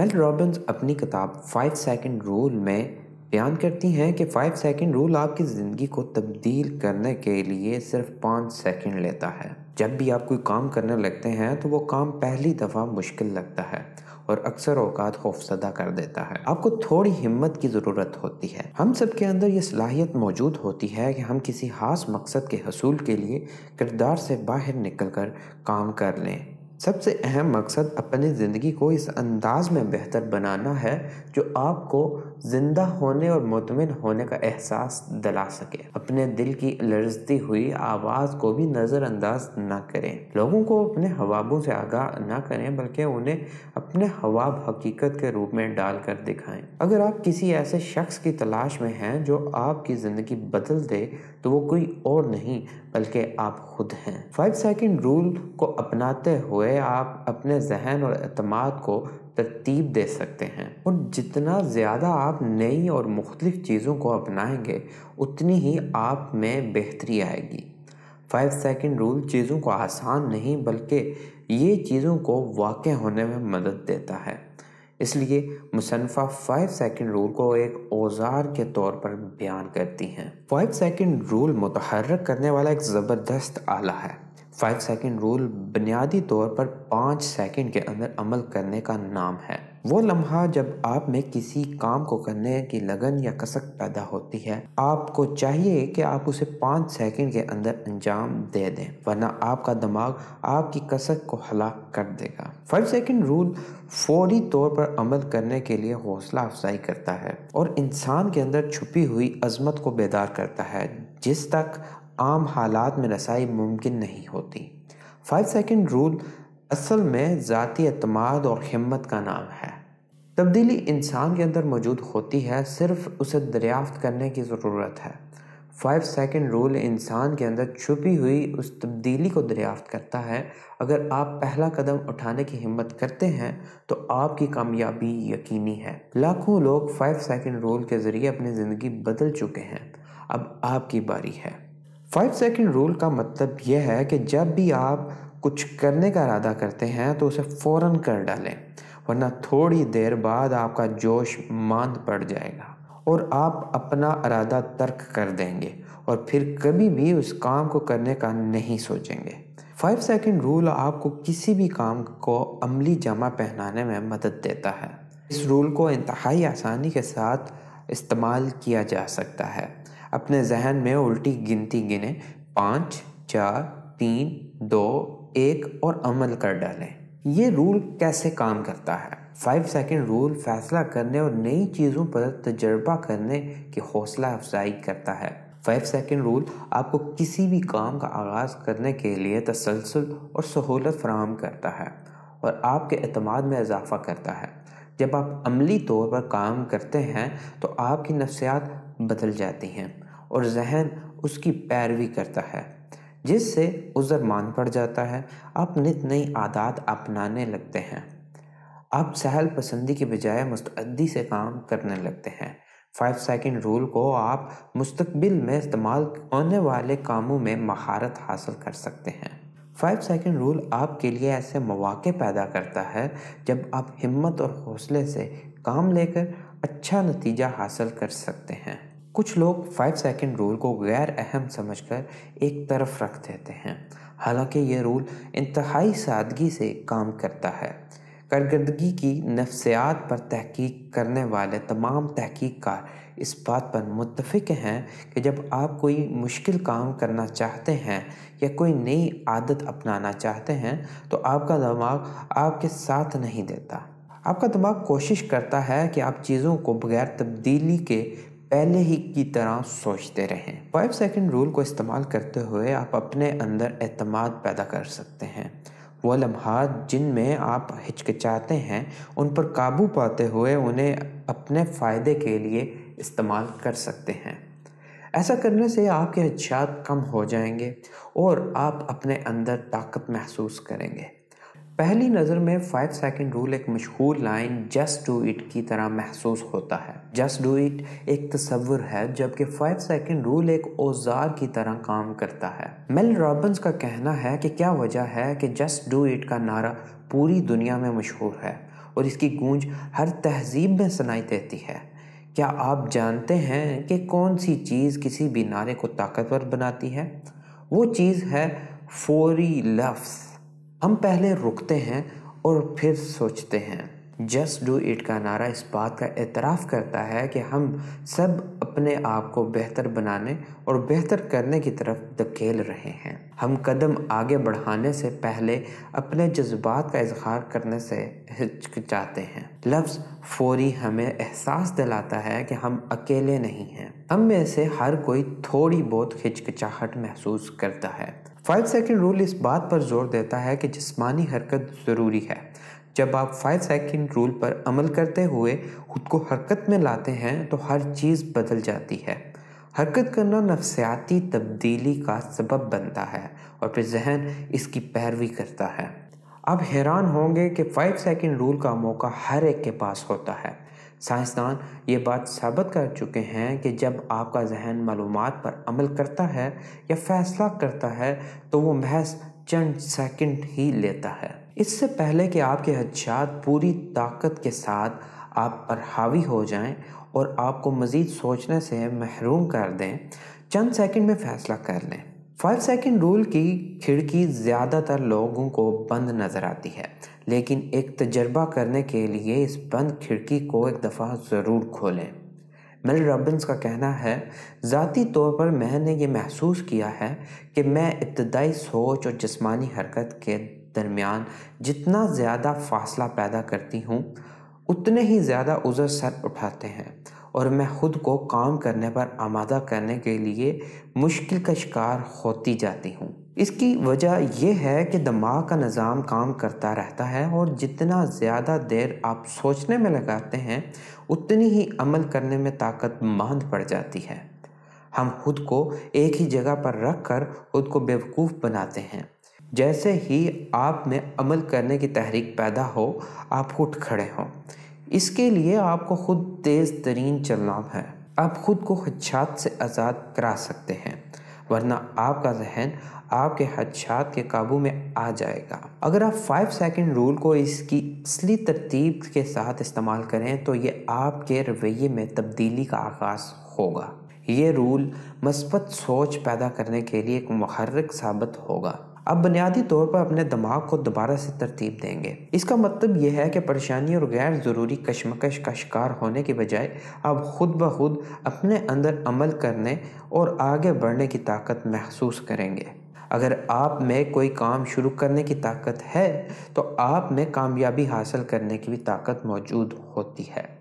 میل Robbins اپنی کتاب five second role میں بیان کرتی ہیں کہ فائیو سیکنڈ رول آپ کی زندگی کو تبدیل کرنے کے لیے صرف پانچ سیکنڈ لیتا ہے۔ جب بھی آپ کوئی کام کرنے لگتے ہیں تو وہ کام پہلی دفعہ مشکل لگتا ہے اور اکثر اوقات خوفزدہ کر دیتا ہے۔ آپ کو تھوڑی ہمت کی ضرورت ہوتی ہے۔ ہم سب کے اندر یہ صلاحیت موجود ہوتی ہے کہ ہم کسی خاص مقصد کے حصول کے لیے کردار سے باہر نکل کر کام کر لیں۔ سب سے اہم مقصد اپنی زندگی کو اس انداز میں بہتر بنانا ہے جو آپ کو زندہ ہونے اور مطمئن ہونے کا احساس دلا سکے۔ اپنے دل کی لرزتی ہوئی آواز کو بھی نظر انداز نہ کریں۔ لوگوں کو اپنے حوابوں سے آگاہ نہ کریں، بلکہ انہیں اپنے حواب حقیقت کے روپ میں ڈال کر دکھائیں۔ اگر آپ کسی ایسے شخص کی تلاش میں ہیں جو آپ کی زندگی بدل دے تو وہ کوئی اور نہیں بلکہ آپ خود ہیں۔ فائیو سیکنڈ رول کو اپناتے ہوئے آپ اپنے ذہن اور اعتماد کو ترتیب دے سکتے ہیں۔ اور جتنا زیادہ آپ نئی اور مختلف چیزوں کو اپنائیں گے، اتنی ہی آپ میں بہتری آئے گی۔ فائیو سیکنڈ رول چیزوں کو آسان نہیں بلکہ یہ چیزوں کو واقع ہونے میں مدد دیتا ہے۔ اس لیے مصنفہ فائیو سیکنڈ رول کو ایک اوزار کے طور پر بیان کرتی ہیں۔ فائیو سیکنڈ رول متحرک کرنے والا ایک زبردست آلہ ہے۔ فائیو سیکنڈ رول بنیادی طور پر پانچ سیکنڈ کے اندر عمل کرنے کا نام ہے۔ وہ لمحہ جب آپ میں کسی کام کو کرنے کی لگن یا کسک پیدا ہوتی ہے، آپ کو چاہیے کہ آپ اسے پانچ سیکنڈ کے اندر انجام دے دیں، ورنہ آپ کا دماغ آپ کی کسک کو ہلاک کر دے گا۔ فائیو سیکنڈ رول فوری طور پر عمل کرنے کے لیے حوصلہ افزائی کرتا ہے اور انسان کے اندر چھپی ہوئی عظمت کو بیدار کرتا ہے، جس تک عام حالات میں رسائی ممکن نہیں ہوتی۔ فائیو سیکنڈ رول اصل میں ذاتی اعتماد اور ہمت کا نام ہے۔ تبدیلی انسان کے اندر موجود ہوتی ہے، صرف اسے دریافت کرنے کی ضرورت ہے۔ فائیو سیکنڈ رول انسان کے اندر چھپی ہوئی اس تبدیلی کو دریافت کرتا ہے۔ اگر آپ پہلا قدم اٹھانے کی ہمت کرتے ہیں، تو آپ کی کامیابی یقینی ہے۔ لاکھوں لوگ فائیو سیکنڈ رول کے ذریعے اپنی زندگی بدل چکے ہیں۔ اب آپ کی باری ہے۔ فائیو سیکنڈ رول کا مطلب یہ ہے کہ جب بھی آپ کچھ کرنے کا ارادہ کرتے ہیں تو اسے فوراً کر ڈالیں، ورنہ تھوڑی دیر بعد آپ کا جوش ماند پڑ جائے گا اور آپ اپنا ارادہ ترک کر دیں گے اور پھر کبھی بھی اس کام کو کرنے کا نہیں سوچیں گے۔ فائیو سیکنڈ رول آپ کو کسی بھی کام کو عملی جمع پہنانے میں مدد دیتا ہے۔ اس رول کو انتہائی آسانی کے ساتھ استعمال کیا جا سکتا ہے۔ اپنے ذہن میں الٹی گنتی گنے، پانچ، چار، تین، دو، ایک اور عمل کر ڈالیں۔ یہ رول کیسے کام کرتا ہے؟ فائیو سیکنڈ رول فیصلہ کرنے اور نئی چیزوں پر تجربہ کرنے کی حوصلہ افزائی کرتا ہے۔ فائیو سیکنڈ رول آپ کو کسی بھی کام کا آغاز کرنے کے لیے تسلسل اور سہولت فراہم کرتا ہے اور آپ کے اعتماد میں اضافہ کرتا ہے۔ جب آپ عملی طور پر کام کرتے ہیں تو آپ کی نفسیات بدل جاتی ہیں۔ اور ذہن اس کی پیروی کرتا ہے، جس سے عذر مان پڑ جاتا ہے۔ آپ نت نئی عادات اپنانے لگتے ہیں۔ آپ سہل پسندی کے بجائے مستعدی سے کام کرنے لگتے ہیں۔ فائیو سیکنڈ رول کو آپ مستقبل میں استعمال ہونے والے کاموں میں مہارت حاصل کر سکتے ہیں۔ فائیو سیکنڈ رول آپ کے لیے ایسے مواقع پیدا کرتا ہے جب آپ ہمت اور حوصلے سے کام لے کر اچھا نتیجہ حاصل کر سکتے ہیں۔ کچھ لوگ فائیو سیکنڈ رول کو غیر اہم سمجھ کر ایک طرف رکھ دیتے ہیں۔ حالانکہ یہ رول انتہائی سادگی سے کام کرتا ہے۔ کارکردگی کی نفسیات پر تحقیق کرنے والے تمام تحقیق کار اس بات پر متفق ہیں کہ جب آپ کوئی مشکل کام کرنا چاہتے ہیں یا کوئی نئی عادت اپنانا چاہتے ہیں تو آپ کا دماغ آپ کے ساتھ نہیں دیتا۔ آپ کا دماغ کوشش کرتا ہے کہ آپ چیزوں کو بغیر تبدیلی کے پہلے ہی کی طرح سوچتے رہیں۔ فائیو سیکنڈ رول کو استعمال کرتے ہوئے آپ اپنے اندر اعتماد پیدا کر سکتے ہیں۔ وہ لمحات جن میں آپ ہچکچاتے ہیں، ان پر قابو پاتے ہوئے انہیں اپنے فائدے کے لیے استعمال کر سکتے ہیں۔ ایسا کرنے سے آپ کے حدشات کم ہو جائیں گے اور آپ اپنے اندر طاقت محسوس کریں گے۔ پہلی نظر میں فائیو سیکنڈ رول ایک مشہور لائن جسٹ ڈو اٹ کی طرح محسوس ہوتا ہے۔ جسٹ ڈو اٹ ایک تصور ہے، جبکہ فائیو سیکنڈ رول ایک اوزار کی طرح کام کرتا ہے۔ میل رابنز کا کہنا ہے کہ کیا وجہ ہے کہ جسٹ ڈو اٹ کا نعرہ پوری دنیا میں مشہور ہے اور اس کی گونج ہر تہذیب میں سنائی دیتی ہے۔ کیا آپ جانتے ہیں کہ کون سی چیز کسی بھی نعرے کو طاقتور بناتی ہے؟ وہ چیز ہے فوری لفظ۔ ہم پہلے رکتے ہیں اور پھر سوچتے ہیں۔ جسٹ ڈو اٹ کا نعرہ اس بات کا اعتراف کرتا ہے کہ ہم سب اپنے آپ کو بہتر بنانے اور بہتر کرنے کی طرف دکیل رہے ہیں۔ ہم قدم آگے بڑھانے سے پہلے اپنے جذبات کا اظہار کرنے سے ہچکچاتے ہیں۔ لفظ فوری ہمیں احساس دلاتا ہے کہ ہم اکیلے نہیں ہیں۔ ہم میں سے ہر کوئی تھوڑی بہت ہچکچاہٹ محسوس کرتا ہے۔ فائیو سیکنڈ رول اس بات پر زور دیتا ہے کہ جسمانی حرکت ضروری ہے۔ جب آپ فائیو سیکنڈ رول پر عمل کرتے ہوئے خود کو حرکت میں لاتے ہیں تو ہر چیز بدل جاتی ہے۔ حرکت کرنا نفسیاتی تبدیلی کا سبب بنتا ہے اور پھر ذہن اس کی پیروی کرتا ہے۔ اب حیران ہوں گے کہ فائیو سیکنڈ رول کا موقع ہر ایک کے پاس ہوتا ہے۔ سائنسدان یہ بات ثابت کر چکے ہیں کہ جب آپ کا ذہن معلومات پر عمل کرتا ہے یا فیصلہ کرتا ہے تو وہ محض چند سیکنڈ ہی لیتا ہے۔ اس سے پہلے کہ آپ کے حدشات پوری طاقت کے ساتھ آپ پر حاوی ہو جائیں اور آپ کو مزید سوچنے سے محروم کر دیں، چند سیکنڈ میں فیصلہ کر لیں۔ فائیو سیکنڈ رول کی کھڑکی زیادہ تر لوگوں کو بند نظر آتی ہے۔ لیکن ایک تجربہ کرنے کے لیے اس بند کھڑکی کو ایک دفعہ ضرور کھولیں۔ مل رابنس کا کہنا ہے، ذاتی طور پر میں نے یہ محسوس کیا ہے کہ میں ابتدائی سوچ اور جسمانی حرکت کے درمیان جتنا زیادہ فاصلہ پیدا کرتی ہوں، اتنے ہی زیادہ عذر سر اٹھاتے ہیں اور میں خود کو کام کرنے پر آمادہ کرنے کے لیے مشکل کا شکار ہوتی جاتی ہوں۔ اس کی وجہ یہ ہے کہ دماغ کا نظام کام کرتا رہتا ہے اور جتنا زیادہ دیر آپ سوچنے میں لگاتے ہیں، اتنی ہی عمل کرنے میں طاقت ماند پڑ جاتی ہے۔ ہم خود کو ایک ہی جگہ پر رکھ کر خود کو بیوقوف بناتے ہیں۔ جیسے ہی آپ میں عمل کرنے کی تحریک پیدا ہو، آپ اٹھ کھڑے ہوں۔ اس کے لیے آپ کو خود تیز ترین چلنا ہے۔ آپ خود کو خدشات سے آزاد کرا سکتے ہیں۔ ورنہ آپ کا ذہن آپ کے خدشات کے قابو میں آ جائے گا۔ اگر آپ فائیو سیکنڈ رول کو اس کی اصلی ترتیب کے ساتھ استعمال کریں تو یہ آپ کے رویے میں تبدیلی کا آغاز ہوگا۔ یہ رول مثبت سوچ پیدا کرنے کے لیے ایک محرک ثابت ہوگا۔ اب بنیادی طور پر اپنے دماغ کو دوبارہ سے ترتیب دیں گے۔ اس کا مطلب یہ ہے کہ پریشانی اور غیر ضروری کشمکش کا شکار ہونے کی بجائے آپ خود بخود اپنے اندر عمل کرنے اور آگے بڑھنے کی طاقت محسوس کریں گے۔ اگر آپ میں کوئی کام شروع کرنے کی طاقت ہے، تو آپ میں کامیابی حاصل کرنے کی بھی طاقت موجود ہوتی ہے۔